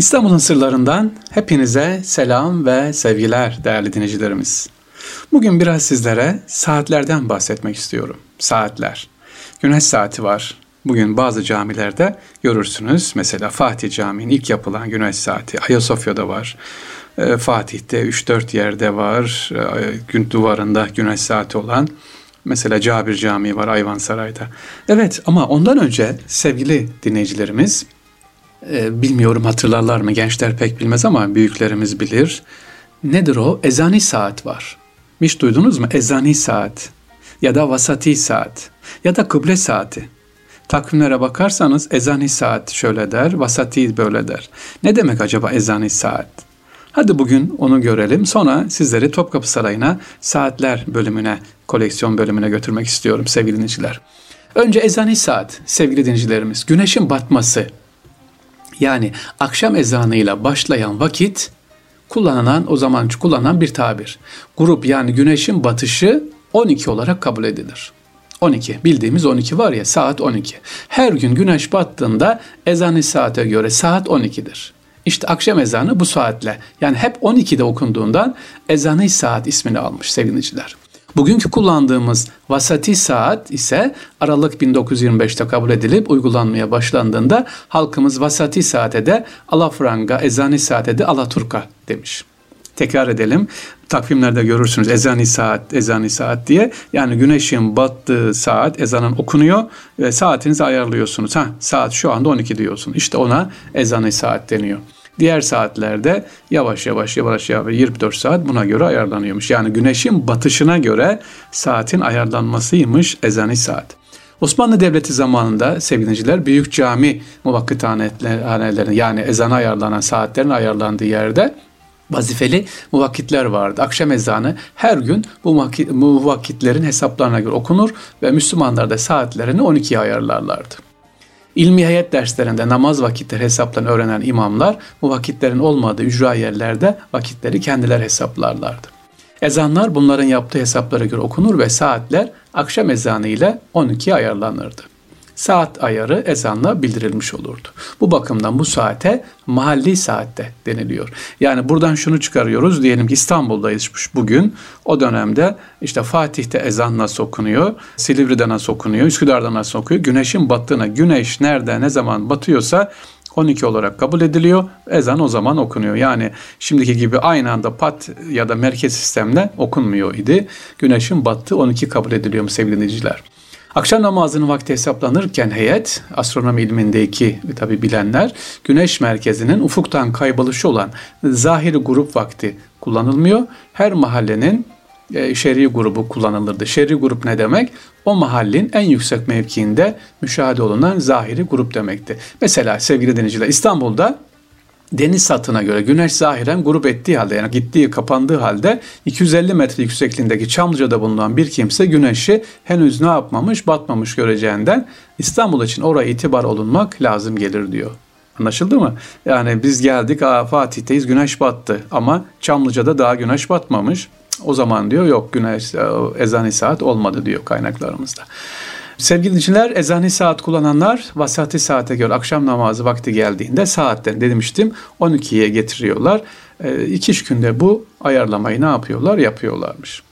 İstanbul'un sırlarından hepinize selam ve sevgiler değerli dinleyicilerimiz. Bugün biraz sizlere saatlerden bahsetmek istiyorum. Saatler. Güneş saati var. Bugün bazı camilerde görürsünüz. Mesela Fatih Camii'nin ilk yapılan güneş saati. Ayasofya'da var. Ee, Fatih'te 3-4 yerde var. Ee, gün duvarında güneş saati olan. Mesela Cabir Camii var Ayvansaray'da. Evet ama ondan önce sevgili dinleyicilerimiz e, bilmiyorum hatırlarlar mı gençler pek bilmez ama büyüklerimiz bilir. Nedir o? Ezani saat var. Hiç duydunuz mu? Ezani saat ya da vasati saat ya da kıble saati. Takvimlere bakarsanız ezani saat şöyle der, vasati böyle der. Ne demek acaba ezani saat? Hadi bugün onu görelim. Sonra sizleri Topkapı Sarayı'na saatler bölümüne, koleksiyon bölümüne götürmek istiyorum sevgili dinleyiciler. Önce ezani saat sevgili dinleyicilerimiz. Güneşin batması yani akşam ezanıyla başlayan vakit kullanılan o zaman kullanılan bir tabir. Grup yani güneşin batışı 12 olarak kabul edilir. 12 bildiğimiz 12 var ya saat 12. Her gün güneş battığında ezanı saate göre saat 12'dir. İşte akşam ezanı bu saatle yani hep 12'de okunduğundan ezanı saat ismini almış sevgiliciler. Bugünkü kullandığımız vasati saat ise Aralık 1925'te kabul edilip uygulanmaya başlandığında halkımız vasati saate de alafranga, ezani saate de alaturka demiş. Tekrar edelim. Takvimlerde görürsünüz ezani saat, ezani saat diye. Yani güneşin battığı saat ezanın okunuyor ve saatinizi ayarlıyorsunuz. Ha, saat şu anda 12 diyorsun. İşte ona ezani saat deniyor. Diğer saatlerde yavaş yavaş yavaş yavaş 24 saat buna göre ayarlanıyormuş. Yani güneşin batışına göre saatin ayarlanmasıymış ezani saat. Osmanlı Devleti zamanında sevgiliciler büyük cami muvakkithanelerin yani ezana ayarlanan saatlerin ayarlandığı yerde vazifeli muvakkitler vardı. Akşam ezanı her gün bu muvakkitlerin hesaplarına göre okunur ve Müslümanlar da saatlerini 12'ye ayarlarlardı. İlmi hayat derslerinde namaz vakitleri hesaplarını öğrenen imamlar bu vakitlerin olmadığı ücra yerlerde vakitleri kendiler hesaplarlardı. Ezanlar bunların yaptığı hesaplara göre okunur ve saatler akşam ezanı ile 12'ye ayarlanırdı saat ayarı ezanla bildirilmiş olurdu. Bu bakımdan bu saate mahalli saatte deniliyor. Yani buradan şunu çıkarıyoruz. Diyelim ki İstanbul'dayız bugün. O dönemde işte Fatih'te ezan nasıl okunuyor, Silivri'de nasıl okunuyor, Üsküdar'da nasıl okuyor. Güneşin battığına, güneş nerede ne zaman batıyorsa 12 olarak kabul ediliyor. Ezan o zaman okunuyor. Yani şimdiki gibi aynı anda pat ya da merkez sistemle okunmuyor idi. Güneşin battığı 12 kabul ediliyor mu sevgili dinleyiciler? Akşam namazının vakti hesaplanırken heyet, astronomi ilmindeki tabi bilenler, güneş merkezinin ufuktan kayboluşu olan zahiri grup vakti kullanılmıyor. Her mahallenin e, şer'i grubu kullanılırdı. Şer'i grup ne demek? O mahallin en yüksek mevkiinde müşahede olunan zahiri grup demekti. Mesela sevgili dinleyiciler İstanbul'da deniz satına göre güneş zahiren grup ettiği halde yani gittiği kapandığı halde 250 metre yüksekliğindeki Çamlıca'da bulunan bir kimse güneşi henüz ne yapmamış batmamış göreceğinden İstanbul için oraya itibar olunmak lazım gelir diyor. Anlaşıldı mı? Yani biz geldik Aa, Fatih'teyiz güneş battı ama Çamlıca'da daha güneş batmamış. O zaman diyor yok güneş e, ezan saat olmadı diyor kaynaklarımızda. Sevgili dinleyiciler ezani saat kullananlar vasati saate göre akşam namazı vakti geldiğinde saatten demiştim 12'ye getiriyorlar. E, iki üç günde bu ayarlamayı ne yapıyorlar? Yapıyorlarmış.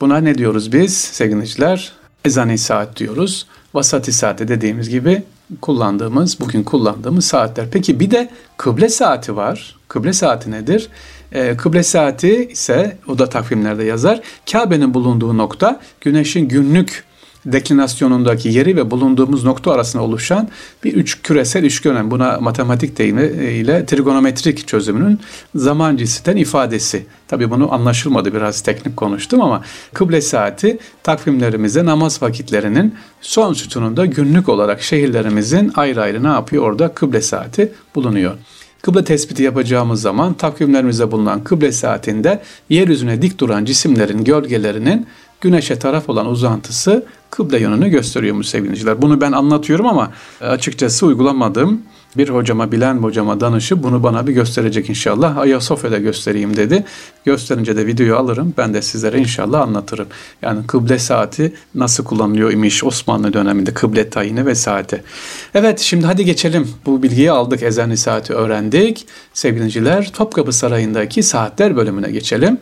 Buna ne diyoruz biz sevgili dinleyiciler? Ezani saat diyoruz. Vasati saate dediğimiz gibi kullandığımız, bugün kullandığımız saatler. Peki bir de kıble saati var. Kıble saati nedir? E, kıble saati ise o da takvimlerde yazar. Kabe'nin bulunduğu nokta güneşin günlük deklinasyonundaki yeri ve bulunduğumuz nokta arasında oluşan bir üç küresel üçgen. Buna matematik deyimiyle trigonometrik çözümünün zaman cinsinden ifadesi. Tabii bunu anlaşılmadı biraz teknik konuştum ama kıble saati takvimlerimizde namaz vakitlerinin son sütununda günlük olarak şehirlerimizin ayrı ayrı ne yapıyor? Orada kıble saati bulunuyor. Kıble tespiti yapacağımız zaman takvimlerimizde bulunan kıble saatinde yeryüzüne dik duran cisimlerin gölgelerinin güneşe taraf olan uzantısı kıble yönünü gösteriyormuş sevgiliciler. Bunu ben anlatıyorum ama e, açıkçası uygulamadım. Bir hocama, bilen hocama danışı bunu bana bir gösterecek inşallah. Ayasofya'da göstereyim dedi. Gösterince de videoyu alırım. Ben de sizlere inşallah anlatırım. Yani kıble saati nasıl kullanılıyor imiş Osmanlı döneminde kıble tayini ve saati. Evet şimdi hadi geçelim. Bu bilgiyi aldık. Ezan saati öğrendik. Sevgiliciler Topkapı Sarayı'ndaki saatler bölümüne geçelim.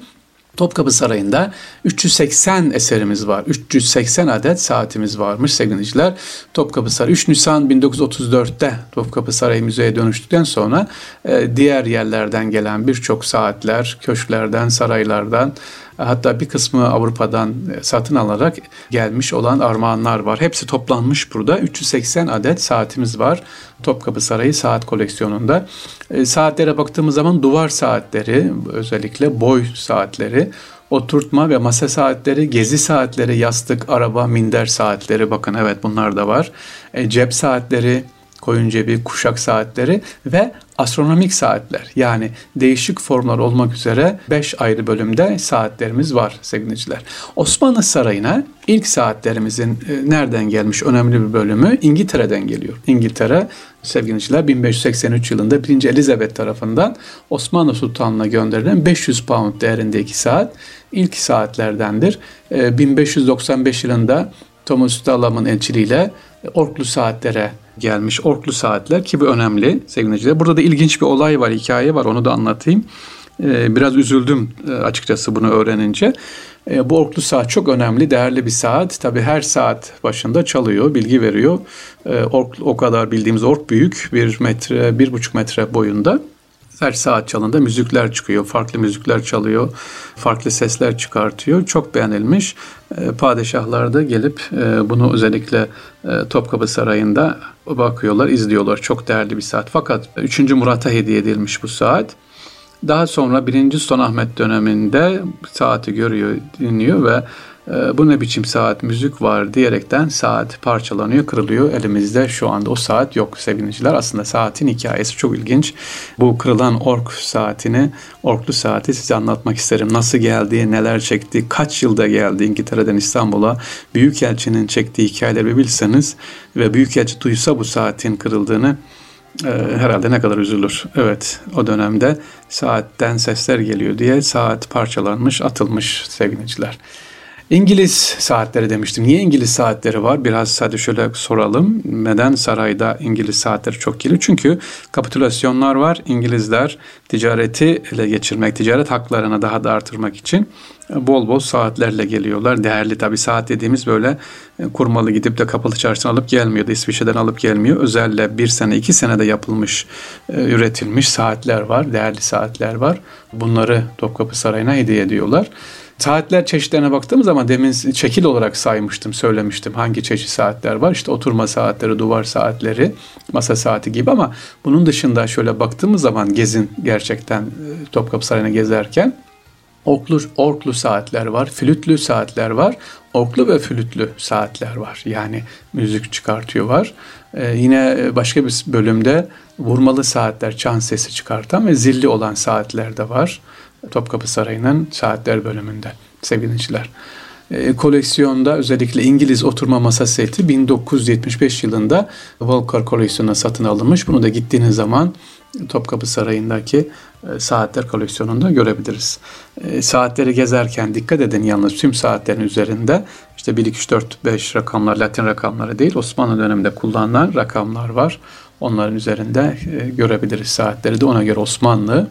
Topkapı Sarayı'nda 380 eserimiz var. 380 adet saatimiz varmış sevgiliciler. Topkapı Sarayı 3 Nisan 1934'te Topkapı Sarayı müzeye dönüştükten sonra e, diğer yerlerden gelen birçok saatler, köşklerden, saraylardan Hatta bir kısmı Avrupa'dan e, satın alarak gelmiş olan armağanlar var. Hepsi toplanmış burada. 380 adet saatimiz var. Topkapı Sarayı saat koleksiyonunda. E, saatlere baktığımız zaman duvar saatleri, özellikle boy saatleri, oturtma ve masa saatleri, gezi saatleri, yastık, araba, minder saatleri bakın evet bunlar da var. E, cep saatleri, koyun cebi, kuşak saatleri ve astronomik saatler yani değişik formlar olmak üzere 5 ayrı bölümde saatlerimiz var sevgiliciler. Osmanlı Sarayı'na ilk saatlerimizin e, nereden gelmiş önemli bir bölümü İngiltere'den geliyor. İngiltere sevgiliciler 1583 yılında 1. Elizabeth tarafından Osmanlı Sultanlığı'na gönderilen 500 pound değerindeki saat ilk saatlerdendir. 1595 e, yılında Thomas Dallam'ın elçiliğiyle Orklu saatlere gelmiş orklu saatler ki bu önemli sevgiliciler. Burada da ilginç bir olay var, hikaye var onu da anlatayım. Ee, biraz üzüldüm e, açıkçası bunu öğrenince. Ee, bu orklu saat çok önemli, değerli bir saat. Tabi her saat başında çalıyor, bilgi veriyor. Ee, ork, o kadar bildiğimiz ork büyük, bir metre, bir buçuk metre boyunda. Her saat çalında müzikler çıkıyor, farklı müzikler çalıyor, farklı sesler çıkartıyor. Çok beğenilmiş. E, padişahlar da gelip e, bunu özellikle e, Topkapı Sarayı'nda bakıyorlar, izliyorlar. Çok değerli bir saat. Fakat 3. Murat'a hediye edilmiş bu saat. Daha sonra 1. Sultan Ahmet döneminde saati görüyor, dinliyor ve bu ne biçim saat müzik var diyerekten saat parçalanıyor, kırılıyor. Elimizde şu anda o saat yok sevgiliciler. Aslında saatin hikayesi çok ilginç. Bu kırılan ork saatini, orklu saati size anlatmak isterim. Nasıl geldi, neler çekti, kaç yılda geldi İngiltere'den İstanbul'a. Büyükelçinin çektiği hikayeleri bilseniz ve Büyükelçi duysa bu saatin kırıldığını e, herhalde ne kadar üzülür. Evet o dönemde saatten sesler geliyor diye saat parçalanmış, atılmış sevgiliciler. İngiliz saatleri demiştim. Niye İngiliz saatleri var? Biraz hadi şöyle soralım. Neden sarayda İngiliz saatleri çok geliyor? Çünkü kapitülasyonlar var. İngilizler ticareti ele geçirmek, ticaret haklarını daha da artırmak için bol bol saatlerle geliyorlar. Değerli tabii saat dediğimiz böyle e, kurmalı gidip de kapalı çarşıdan alıp gelmiyor da İsviçre'den alıp gelmiyor. Özelle bir sene iki senede yapılmış, e, üretilmiş saatler var, değerli saatler var. Bunları Topkapı Sarayı'na hediye ediyorlar. Saatler çeşitlerine baktığımız zaman demin şekil olarak saymıştım, söylemiştim hangi çeşit saatler var. İşte oturma saatleri, duvar saatleri, masa saati gibi ama bunun dışında şöyle baktığımız zaman gezin gerçekten e, Topkapı Sarayı'na gezerken Orklu, orklu saatler var, flütlü saatler var, orklu ve flütlü saatler var. Yani müzik çıkartıyor var. Ee, yine başka bir bölümde vurmalı saatler, çan sesi çıkartan ve zilli olan saatler de var. Topkapı Sarayı'nın saatler bölümünde sevgili dinleyiciler. E, koleksiyonda özellikle İngiliz oturma masa seti 1975 yılında Volker koleksiyonuna satın alınmış. Bunu da gittiğiniz zaman Topkapı Sarayı'ndaki e, saatler koleksiyonunda görebiliriz. E, saatleri gezerken dikkat edin yalnız tüm saatlerin üzerinde işte 1, 2, 3, 4, 5 rakamlar Latin rakamları değil Osmanlı döneminde kullanılan rakamlar var. Onların üzerinde e, görebiliriz saatleri de ona göre Osmanlı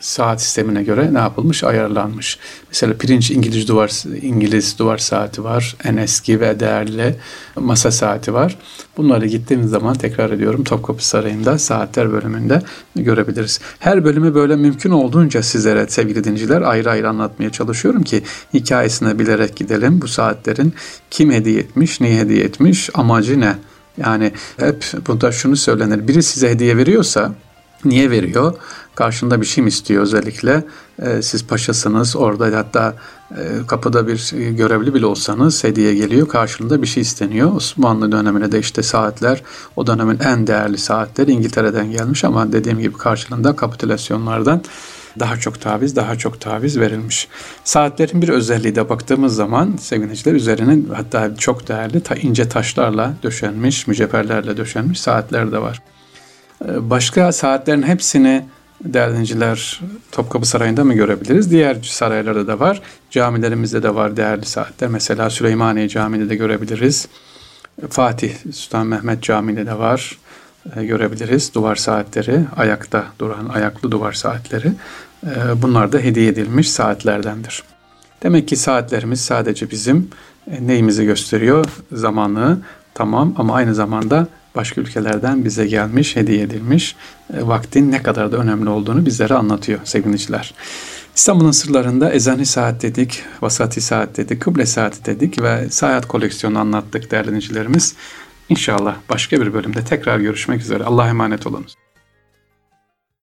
saat sistemine göre ne yapılmış? Ayarlanmış. Mesela pirinç İngiliz duvar İngiliz duvar saati var. En eski ve değerli masa saati var. Bunları gittiğimiz zaman tekrar ediyorum Topkapı Sarayı'nda saatler bölümünde görebiliriz. Her bölümü böyle mümkün olduğunca sizlere sevgili dinleyiciler ayrı ayrı anlatmaya çalışıyorum ki hikayesini bilerek gidelim. Bu saatlerin kim hediye etmiş, niye hediye etmiş, amacı ne? Yani hep burada şunu söylenir. Biri size hediye veriyorsa Niye veriyor? Karşında bir şey mi istiyor özellikle? E, siz paşasınız orada hatta e, kapıda bir görevli bile olsanız hediye geliyor. Karşılığında bir şey isteniyor. Osmanlı dönemine de işte saatler o dönemin en değerli saatleri İngiltere'den gelmiş ama dediğim gibi karşılığında kapitülasyonlardan daha çok taviz, daha çok taviz verilmiş. Saatlerin bir özelliği de baktığımız zaman sevgiliciler üzerinin hatta çok değerli ta ince taşlarla döşenmiş, mücevherlerle döşenmiş saatler de var. Başka saatlerin hepsini değerli Topkapı Sarayı'nda mı görebiliriz? Diğer saraylarda da var. Camilerimizde de var değerli saatler. Mesela Süleymaniye Camii'de de görebiliriz. Fatih Sultan Mehmet Camii'de de var. E, görebiliriz duvar saatleri. Ayakta duran ayaklı duvar saatleri. E, bunlar da hediye edilmiş saatlerdendir. Demek ki saatlerimiz sadece bizim e, neyimizi gösteriyor? Zamanı tamam ama aynı zamanda başka ülkelerden bize gelmiş, hediye edilmiş e, vaktin ne kadar da önemli olduğunu bizlere anlatıyor sevgiliciler. İstanbul'un sırlarında ezani saat dedik, vasati saat dedik, kıble saati dedik ve saat koleksiyonu anlattık değerli dinleyicilerimiz. İnşallah başka bir bölümde tekrar görüşmek üzere. Allah'a emanet olunuz.